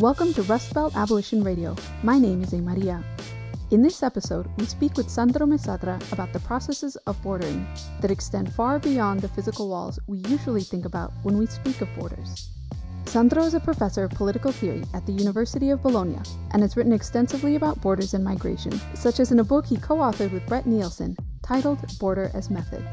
Welcome to Rust Belt Abolition Radio. My name is A. Maria. In this episode, we speak with Sandro Mezzadra about the processes of bordering that extend far beyond the physical walls we usually think about when we speak of borders. Sandro is a professor of political theory at the University of Bologna and has written extensively about borders and migration, such as in a book he co authored with Brett Neilson titled Border as Method.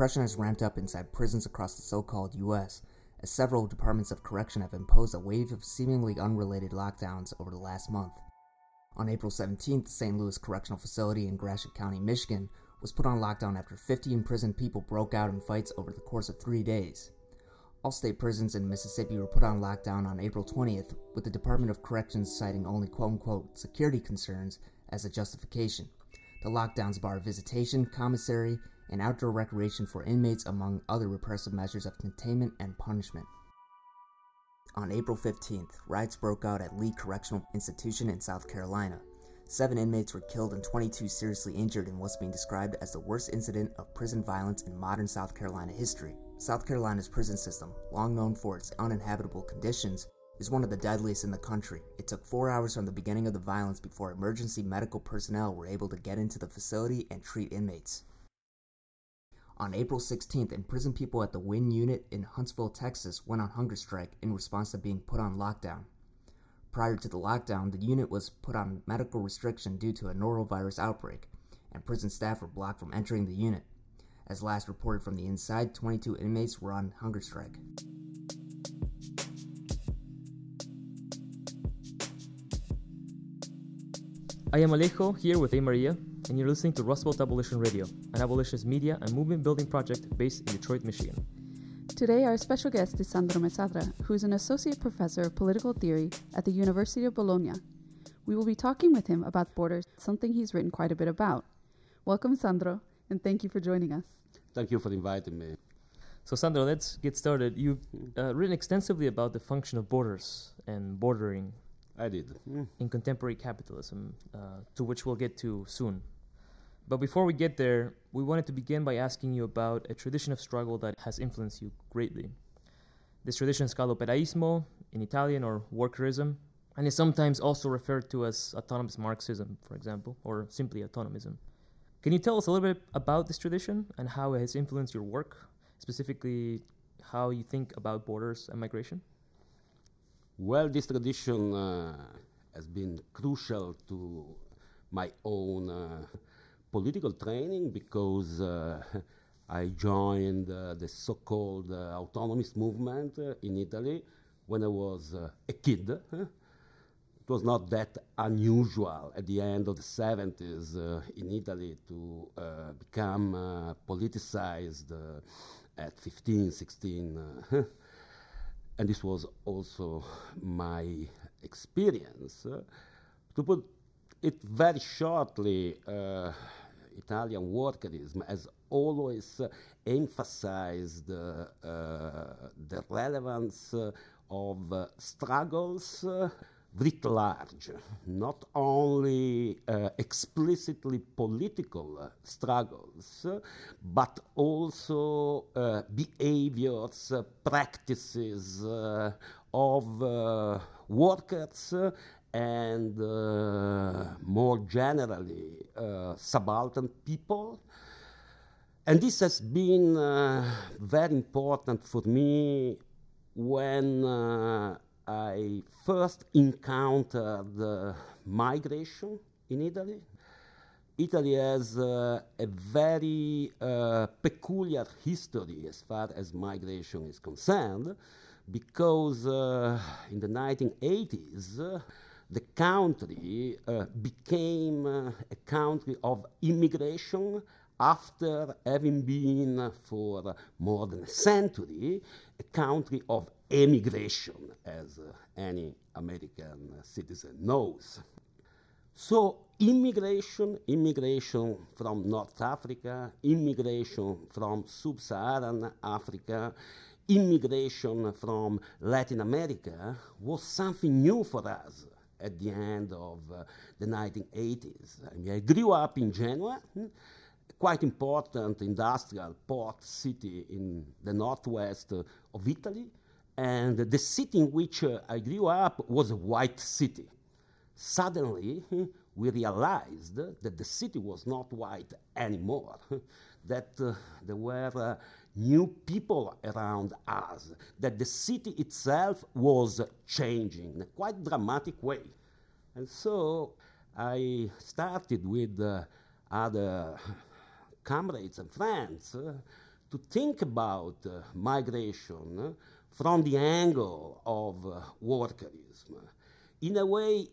Repression has ramped up inside prisons across the so called US, as several departments of correction have imposed a wave of seemingly unrelated lockdowns over the last month. On April 17th, the St. Louis Correctional Facility in Gratiot County, Michigan, was put on lockdown after 50 imprisoned people broke out in fights over the course of three days. All state prisons in Mississippi were put on lockdown on April 20th, with the Department of Corrections citing only quote unquote security concerns as a justification. The lockdowns bar visitation, commissary, and outdoor recreation for inmates, among other repressive measures of containment and punishment. On April 15th, riots broke out at Lee Correctional Institution in South Carolina. Seven inmates were killed and 22 seriously injured in what's being described as the worst incident of prison violence in modern South Carolina history. South Carolina's prison system, long known for its uninhabitable conditions, is one of the deadliest in the country. It took four hours from the beginning of the violence before emergency medical personnel were able to get into the facility and treat inmates. On April 16th, imprisoned people at the Wynne unit in Huntsville, Texas went on hunger strike in response to being put on lockdown. Prior to the lockdown, the unit was put on medical restriction due to a norovirus outbreak, and prison staff were blocked from entering the unit. As last reported from the inside, 22 inmates were on hunger strike. I am Alejo here with A. Maria, and you're listening to Rust Belt Abolition Radio, an abolitionist media and movement building project based in Detroit, Michigan. Today, our special guest is Sandro Mezzadra, who is an associate professor of political theory at the University of Bologna. We will be talking with him about borders, something he's written quite a bit about. Welcome, Sandro, and thank you for joining us. Thank you for inviting me. So, Sandro, let's get started. You've uh, written extensively about the function of borders and bordering I did. Mm. in contemporary capitalism, uh, to which we'll get to soon. But before we get there, we wanted to begin by asking you about a tradition of struggle that has influenced you greatly. This tradition is called operaismo in Italian or workerism, and is sometimes also referred to as autonomous Marxism, for example, or simply autonomism. Can you tell us a little bit about this tradition and how it has influenced your work, specifically how you think about borders and migration? Well, this tradition uh, has been crucial to my own uh, political training because uh, I joined uh, the so called uh, autonomist movement uh, in Italy when I was a kid. It was not that unusual at the end of the 70s in Italy to become politicized at 15, 16 and this was also my experience. Uh, to put it very shortly, uh, Italian workerism has always uh, emphasized uh, the relevance of struggles writ large, not only uh, explicitly political uh, struggles, but also uh, behaviors, practices of workers and more generally subaltern people. And this has been very important for me when I first encountered uh, migration in Italy. Italy has uh, a very uh, peculiar history as far as migration is concerned, because uh, in the 1980s, uh, the country uh, became a country of immigration after having been for more than a century a country of emigration, as uh, any American citizen knows. So, immigration, immigration from North Africa, immigration from sub Saharan Africa, immigration from Latin America was something new for us at the end of uh, the 1980s. I, mean, I grew up in Genoa. Hmm, quite important industrial port city in the northwest of Italy. And the city in which uh, I grew up was a white city. Suddenly, we realized that the city was not white anymore, that uh, there were uh, new people around us, that the city itself was changing in a quite dramatic way. And so I started with uh, other comrades and friends uh, to think about uh, migration from the angle of uh, workerism. In a way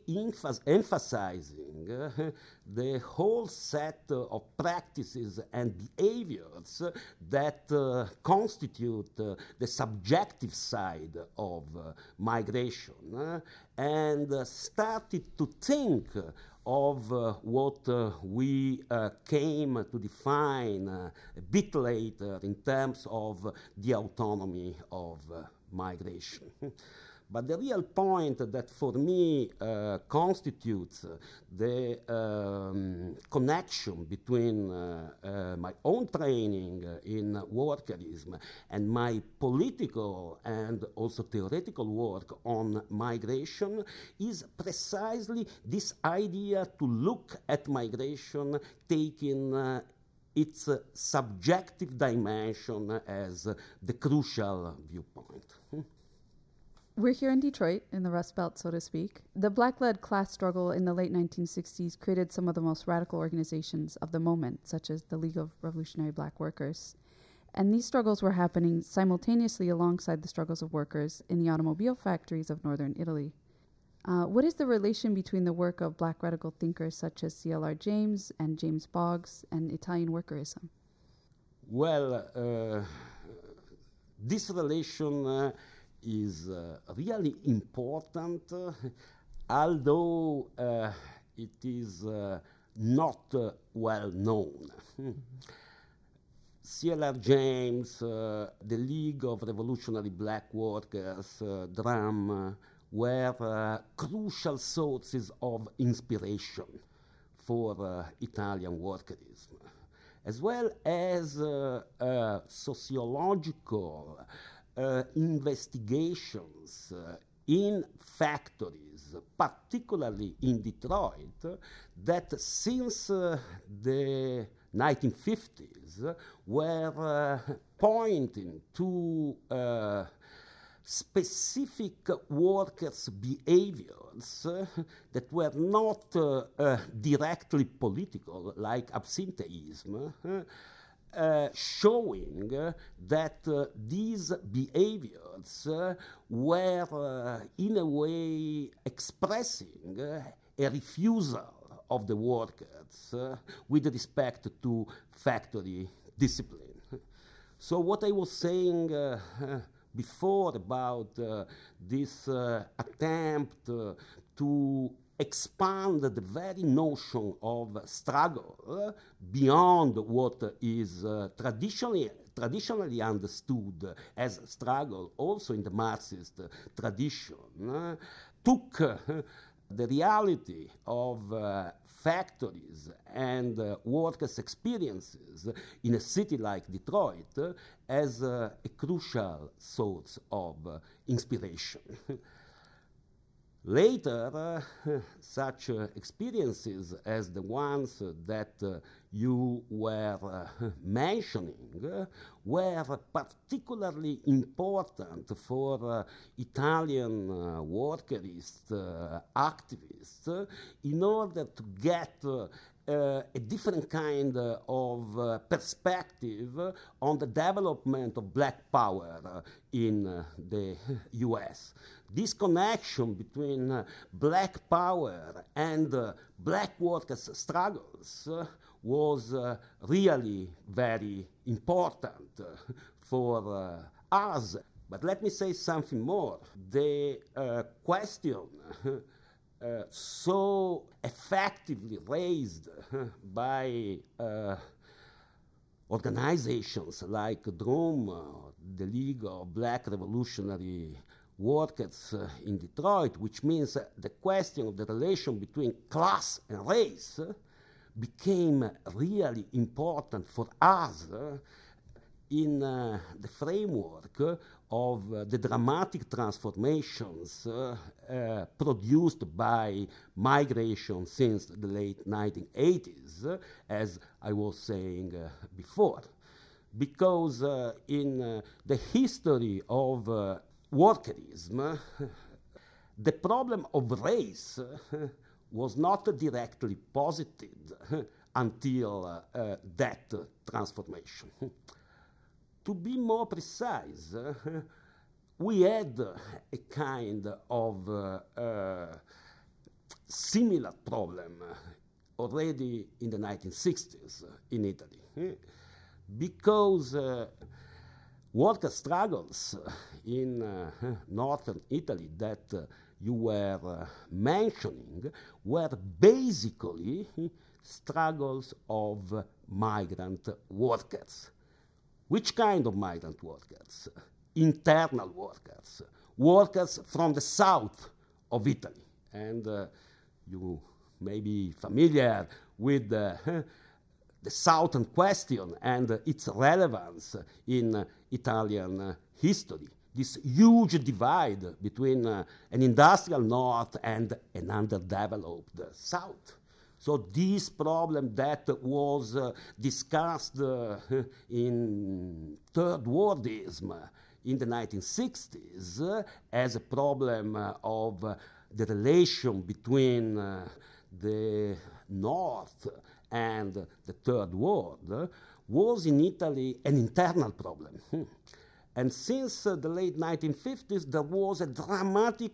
emphasizing uh, the whole set uh, of practices and behaviors that uh, constitute uh, the subjective side of uh, migration uh, and started to think of uh, what uh, we uh, came to define a bit later in terms of the autonomy of migration. But the real point that for me uh, constitutes the um, connection between uh, uh, my own training in workerism and my political and also theoretical work on migration is precisely this idea to look at migration taking uh, its subjective dimension as the crucial viewpoint. We're here in Detroit, in the Rust Belt, so to speak. The black led class struggle in the late 1960s created some of the most radical organizations of the moment, such as the League of Revolutionary Black Workers. And these struggles were happening simultaneously alongside the struggles of workers in the automobile factories of northern Italy. Uh, what is the relation between the work of black radical thinkers such as C.L.R. James and James Boggs and Italian workerism? Well, uh, this relation. Uh, is uh, really important, uh, although uh, it is not well known. C.L.R. James, uh, the League of Revolutionary Black Workers, uh, DRUM, uh, were crucial sources of inspiration for Italian workerism, as well as sociological uh, investigations uh, in factories, particularly in Detroit, that since uh, the 1950s were uh, pointing to uh, specific workers' behaviors uh, that were not directly political, like absenteeism uh, showing uh, that uh, these behaviors uh, were uh, in a way expressing a refusal of the workers with respect to factory discipline. So, what I was saying before about this attempt to expand the very notion of struggle beyond what is uh, traditionally traditionally understood as struggle also in the Marxist tradition uh, took uh, the reality of uh, factories and uh, workers' experiences in a city like Detroit as a crucial source of inspiration. Later, uh, such uh, experiences as the ones that uh, you were uh, mentioning uh, were particularly important for uh, Italian workerist activists in order to get uh, a different kind uh, of uh, perspective on the development of black power in the US. This connection between black power and black workers' struggles was really very important for us. But let me say something more. The uh, question uh, so effectively raised by uh, organizations like DRUM, uh, the League of Black Revolutionary Workers uh, in Detroit, which means the question of the relation between class and race became really important for us in uh, the framework of uh, the dramatic transformations uh, uh, produced by migration since the late 1980s, as I was saying uh, before. Because in the history of workerism, the problem of race was not directly posited until that transformation. To be more precise, uh, we had a kind of uh, uh, similar problem already in the 1960s in Italy. Because uh, worker struggles in uh, northern Italy that uh, you were mentioning were basically struggles of migrant workers. Which kind of migrant workers? Internal workers, workers from the south of Italy. And uh, you may be familiar with uh, the Southern question and its relevance in Italian history. This huge divide between uh, an industrial north and an underdeveloped south. So this problem that was uh, discussed uh, in third worldism in the 1960s uh, as a problem uh, of uh, the relation between the North and the Third World was in Italy an internal problem. And since the late 1950s, there was a dramatic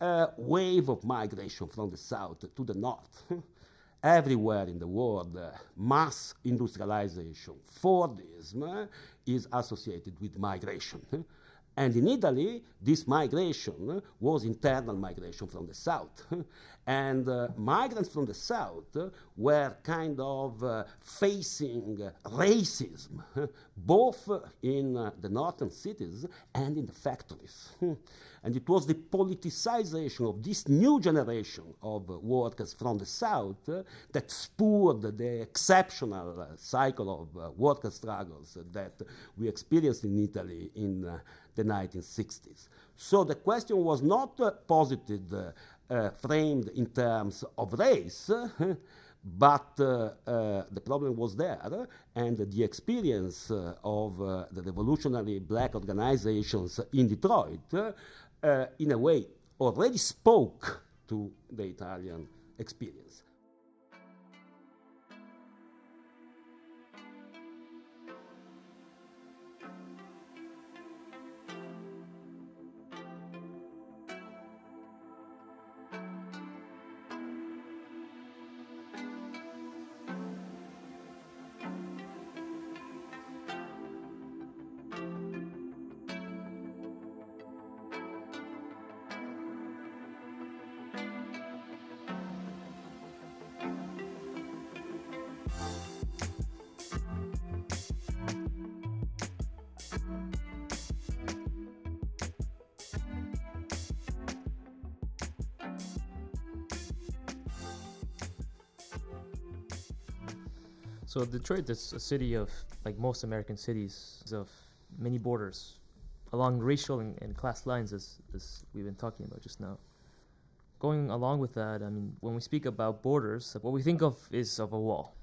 a wave of migration from the south to the north. Everywhere in the world, uh, mass industrialization, Fordism, uh, is associated with migration. And in Italy, this migration was internal migration from the south. and uh, migrants from the south were kind of uh, facing racism, both in uh, the northern cities and in the factories. and it was the politicization of this new generation of workers from the south that spurred the exceptional cycle of worker struggles that we experienced in Italy in the 1960s. So the question was not uh, posited, uh, uh, framed in terms of race, but uh, uh, the problem was there, and the experience of the revolutionary black organizations in Detroit, in a way, already spoke to the Italian experience. So Detroit is a city of, like most American cities, of many borders along racial and, and class lines, as, as we've been talking about just now. Going along with that, I mean, when we speak about borders, what we think of is of a wall.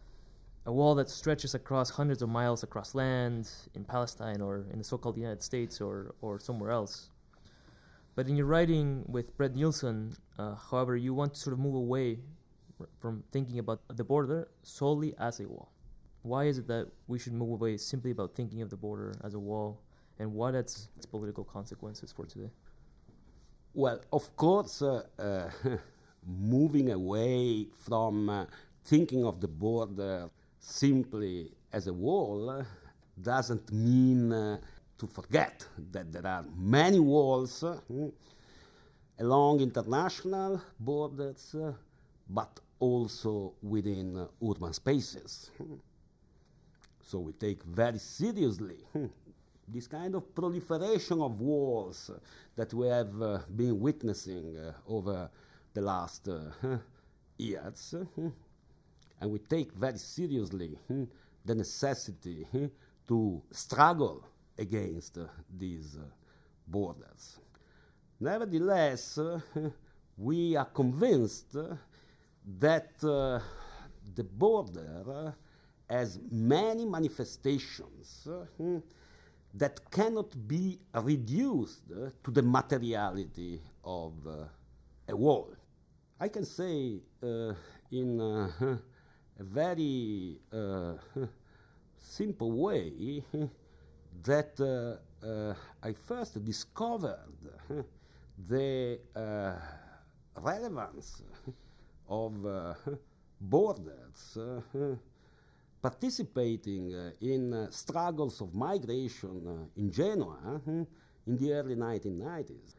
A wall that stretches across hundreds of miles across land in Palestine or in the so-called United States or, or somewhere else. But in your writing with Brett Neilson, uh, however, you want to sort of move away from thinking about the border solely as a wall why is it that we should move away simply about thinking of the border as a wall, and what its, its political consequences for today? Well, of course, uh, uh, moving away from uh, thinking of the border simply as a wall doesn't mean uh, to forget that there are many walls hmm, along international borders, uh, but also within urban spaces. So we take very seriously hmm, this kind of proliferation of walls that we have uh, been witnessing uh, over the last uh, years. And we take very seriously hmm, the necessity hmm, to struggle against uh, these uh, borders. Nevertheless, uh, we are convinced that the border has many manifestations hmm, that cannot be reduced to the materiality of uh, a wall. I can say uh, in uh, a very uh, simple way that uh, uh, I first discovered the relevance of borders participating uh, in uh, struggles of migration uh, in Genoa in the early 1990s.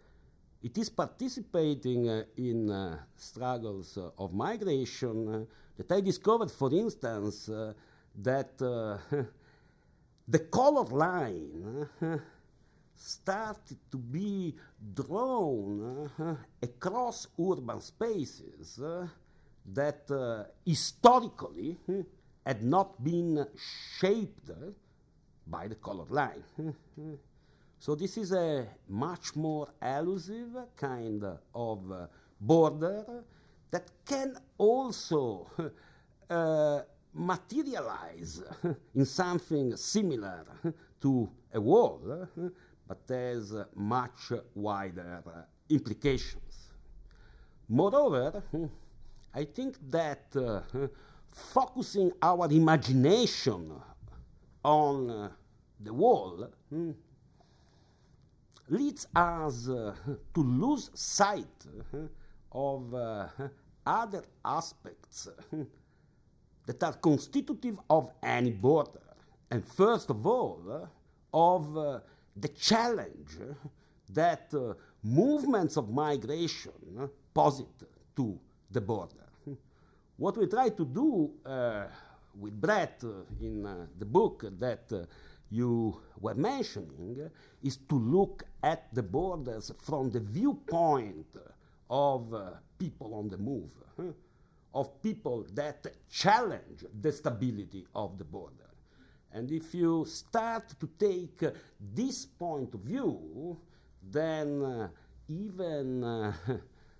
It is participating in struggles of migration that I discovered, for instance, that the color line started to be drawn uh, across urban spaces uh, that uh, historically had not been shaped by the color line. so this is a much more elusive kind of border that can also uh, materialize in something similar to a wall, but has much wider implications. Moreover, I think that uh, focusing our imagination on uh, the wall hmm, leads us uh, to lose sight uh, of uh, other aspects hmm, that are constitutive of any border, and first of all, uh, of uh, the challenge that movements of migration posit to the border. What we try to do uh, with Brett uh, in uh, the book that uh, you were mentioning is to look at the borders from the viewpoint of uh, people on the move, huh? of people that challenge the stability of the border. And if you start to take uh, this point of view, then even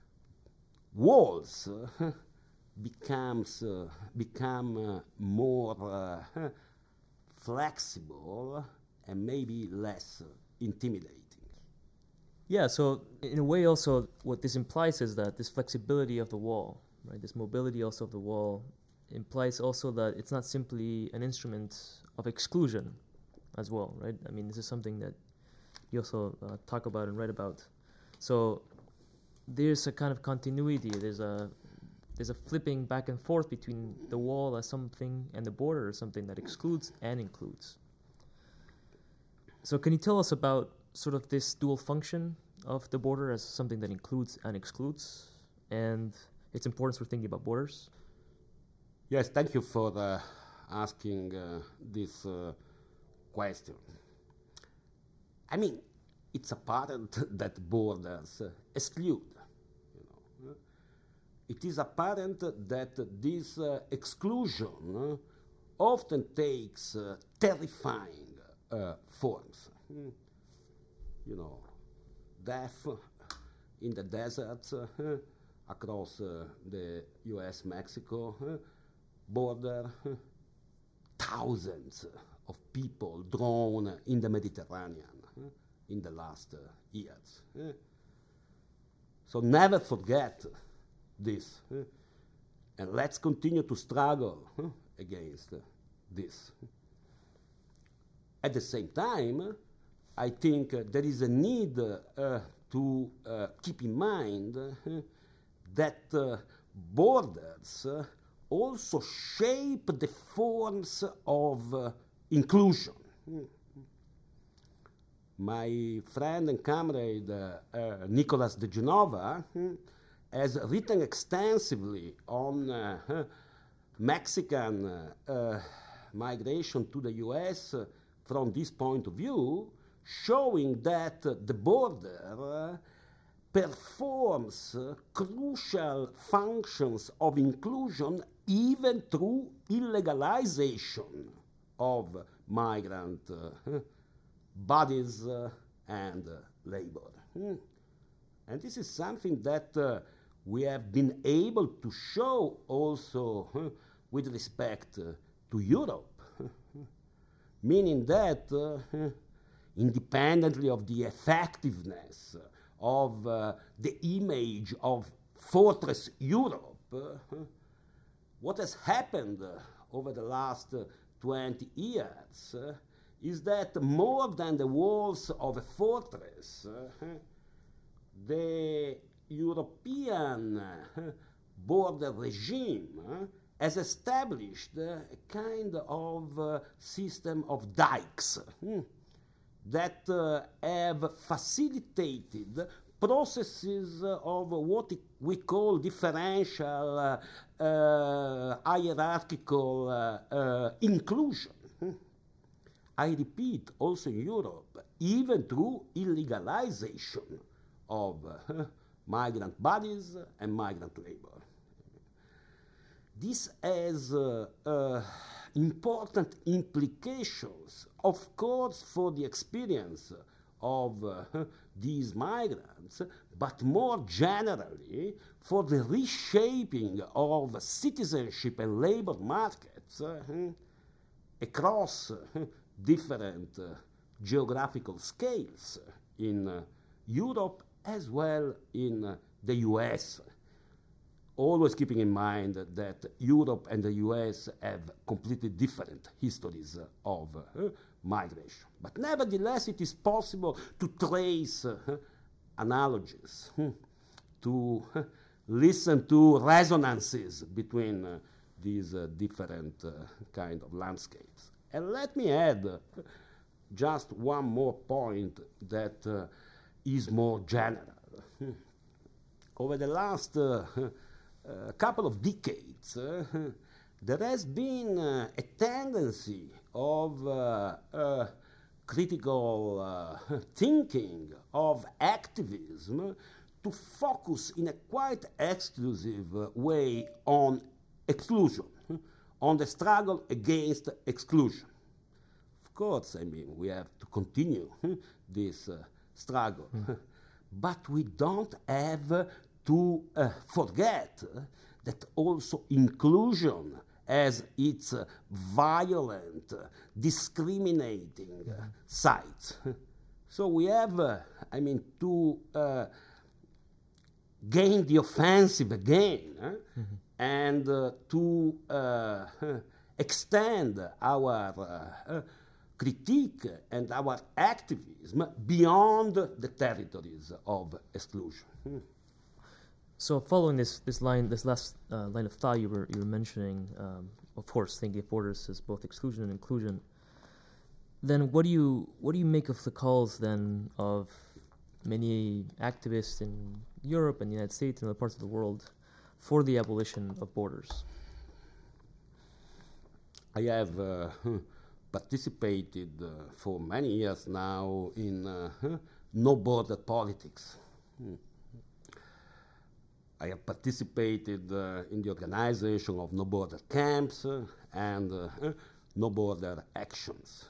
walls becomes uh, become uh, more uh, flexible and maybe less intimidating. Yeah, so in a way, also, what this implies is that this flexibility of the wall, right, this mobility also of the wall, implies also that it's not simply an instrument of exclusion as well, right? I mean, this is something that you also uh, talk about and write about. So there's a kind of continuity, there's a there's a flipping back and forth between the wall as something and the border as something that excludes and includes. So, can you tell us about sort of this dual function of the border as something that includes and excludes, and its importance for thinking about borders? Yes, thank you for uh, asking uh, this uh, question. I mean, it's apparent that borders exclude it is apparent that this uh, exclusion uh, often takes uh, terrifying uh, forms. Hmm. You know, death in the deserts uh, across uh, the US Mexico border, thousands of people drowned in the Mediterranean in the last years. So never forget this. And let's continue to struggle against this. At the same time, I think uh, there is a need uh, to uh, keep in mind that uh, borders uh, also shape the forms of uh, inclusion. My friend and comrade Nicholas De Genova has written extensively on uh, Mexican uh, uh, migration to the US from this point of view, showing that the border performs crucial functions of inclusion even through illegalization of migrant uh, bodies uh, and uh, labor. Hmm. And this is something that uh, we have been able to show also with respect to Europe, meaning that independently of the effectiveness of uh, the image of Fortress Europe, uh, what has happened uh, over the last 20 years is that more than the walls of a fortress, the European border regime has established a kind of system of dikes. Hmm, that uh, have facilitated processes of what we call differential uh, hierarchical uh, inclusion. I repeat, also in Europe, even through illegalization of migrant bodies and migrant labor. This has important implications, of course, for the experience of uh, these migrants, but more generally for the reshaping of citizenship and labor markets uh, across uh, different uh, geographical scales in uh, Europe as well in uh, the US always keeping in mind that Europe and the US have completely different histories of uh, migration. But nevertheless, it is possible to trace uh, analogies, hmm, to uh, listen to resonances between uh, these uh, different kind of landscapes. And let me add just one more point that is more general. Over the last a couple of decades, uh, there has been uh, a tendency of uh, critical thinking, of activism, to focus in a quite exclusive way on exclusion, on the struggle against exclusion. Of course, I mean, we have to continue this uh, struggle, mm. but we don't have to uh, forget that also inclusion has its uh, violent, uh, discriminating uh, sides. So we have, uh, I mean, to uh, gain the offensive again mm-hmm. and to extend our critique and our activism beyond the territories of exclusion. So following this this line, this last uh, line of thought you were you were mentioning, um, of course, thinking of borders as both exclusion and inclusion. Then what do you what do you make of the calls then of many activists in Europe and the United States and other parts of the world for the abolition of borders? I have uh, participated uh, for many years now in uh, no border politics. Hmm. I have participated uh, in the organization of no border camps uh, and uh, no border actions.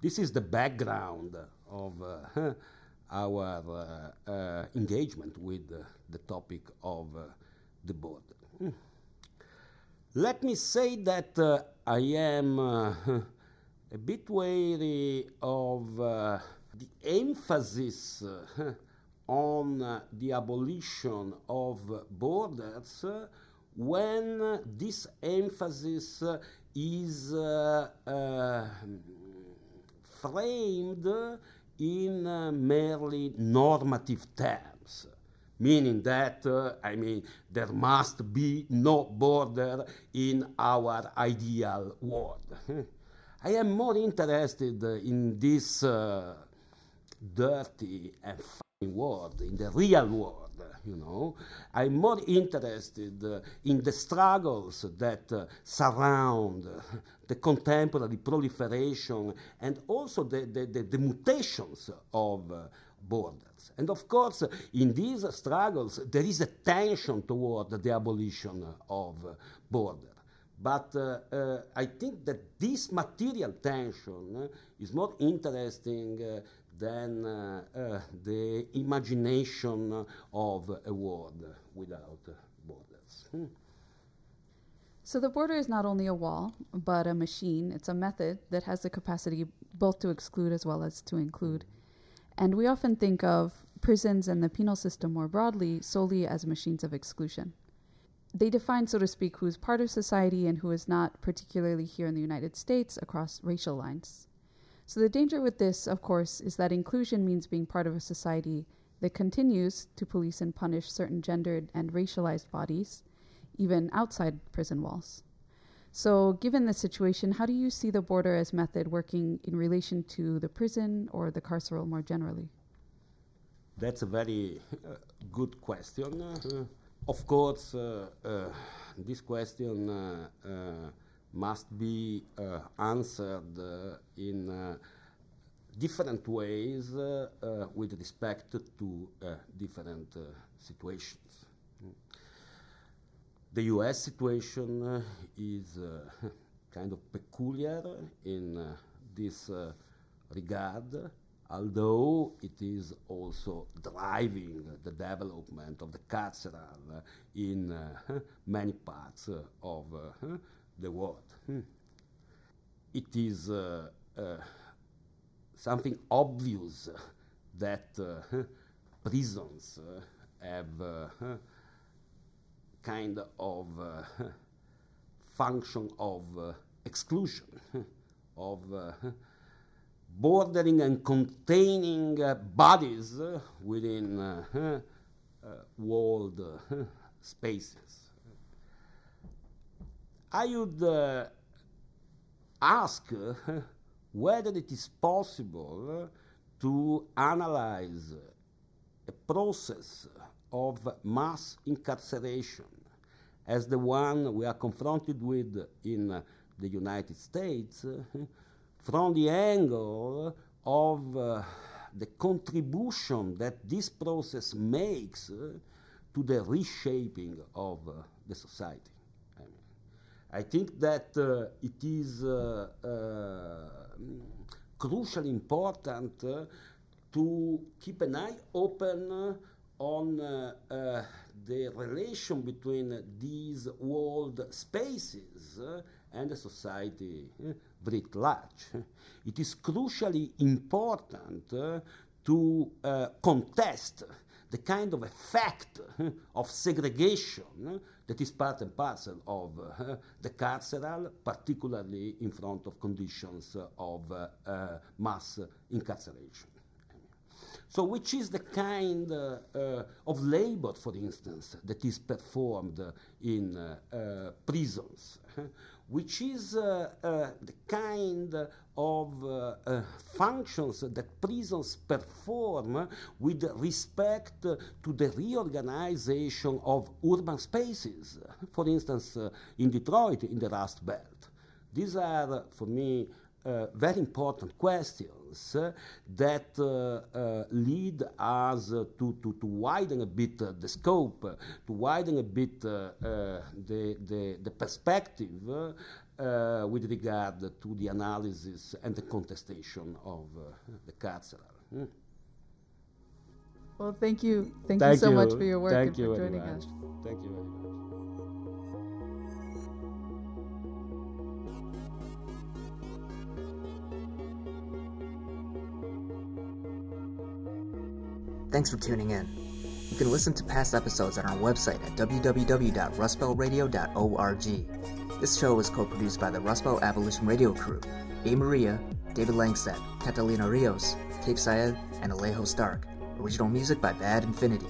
This is the background of uh, our uh, uh, engagement with the topic of the border. Hmm. Let me say that I am a bit wary of the emphasis on uh, the abolition of borders when this emphasis is uh, uh, framed in merely normative terms meaning that, uh, I mean, there must be no border in our ideal world. I am more interested in this uh, dirty and world, in the real world, you know. I'm more interested uh, in the struggles that uh, surround the contemporary proliferation and also the, the, the, the mutations of, uh, borders. And of course, in these struggles, there is a tension toward the abolition of borders. But uh, uh, I think that this material tension is more interesting uh, than the imagination of a world without borders. Hmm. So the border is not only a wall, but a machine. It's a method that has the capacity both to exclude as well as to include. And we often think of prisons and the penal system more broadly solely as machines of exclusion. They define, so to speak, who's part of society and who is not, particularly here in the United States, across racial lines. So the danger with this, of course, is that inclusion means being part of a society that continues to police and punish certain gendered and racialized bodies even outside prison walls. So, given this situation, how do you see the border as method working in relation to the prison or the carceral more generally? That's a very uh, good question. Uh, of course, uh, uh this question uh, uh must be uh, answered uh, in different ways with respect to different situations. The US situation is kind of peculiar in this regard, although it is also driving the development of the carceral in many parts of the world. Hmm. It is something obvious that prisons have kind of uh, function of uh, exclusion, of uh, bordering and containing uh, bodies within uh, walled spaces. I would ask whether it is possible to analyze a process of mass incarceration as the one we are confronted with in uh, the United States uh, from the angle of uh, the contribution that this process makes uh, to the reshaping of uh, the society. I, mean, I think that uh, it is crucially important to keep an eye open on uh, uh, the relation between these walled spaces uh, and the society writ large. It is crucially important to contest the kind of effect of segregation that is part and parcel of uh, the carceral, particularly in front of conditions of uh, mass incarceration. So, which is the kind uh, of labor, for instance, that is performed in prisons? Which is uh, uh, the kind of uh, functions that prisons perform with respect to the reorganization of urban spaces, for instance, in Detroit, in the Rust Belt. These are, for me, very important questions that uh, uh, lead us to, to, to widen a bit the scope, to widen a bit the, the, the perspective uh, with regard to the analysis and the contestation of uh, the carceral. Hmm? Well, thank you. Thank, thank you so you. much for your work thank and for joining us. Thank you very much. Thanks for tuning in. You can listen to past episodes on our website at www.rustbeltradio.org. This show was co-produced by the Rust Abolition Radio crew, A. Maria, David Langstead, Catalina Rios, Cape Syed, and Alejo Stark. Original music by Bad Infinity.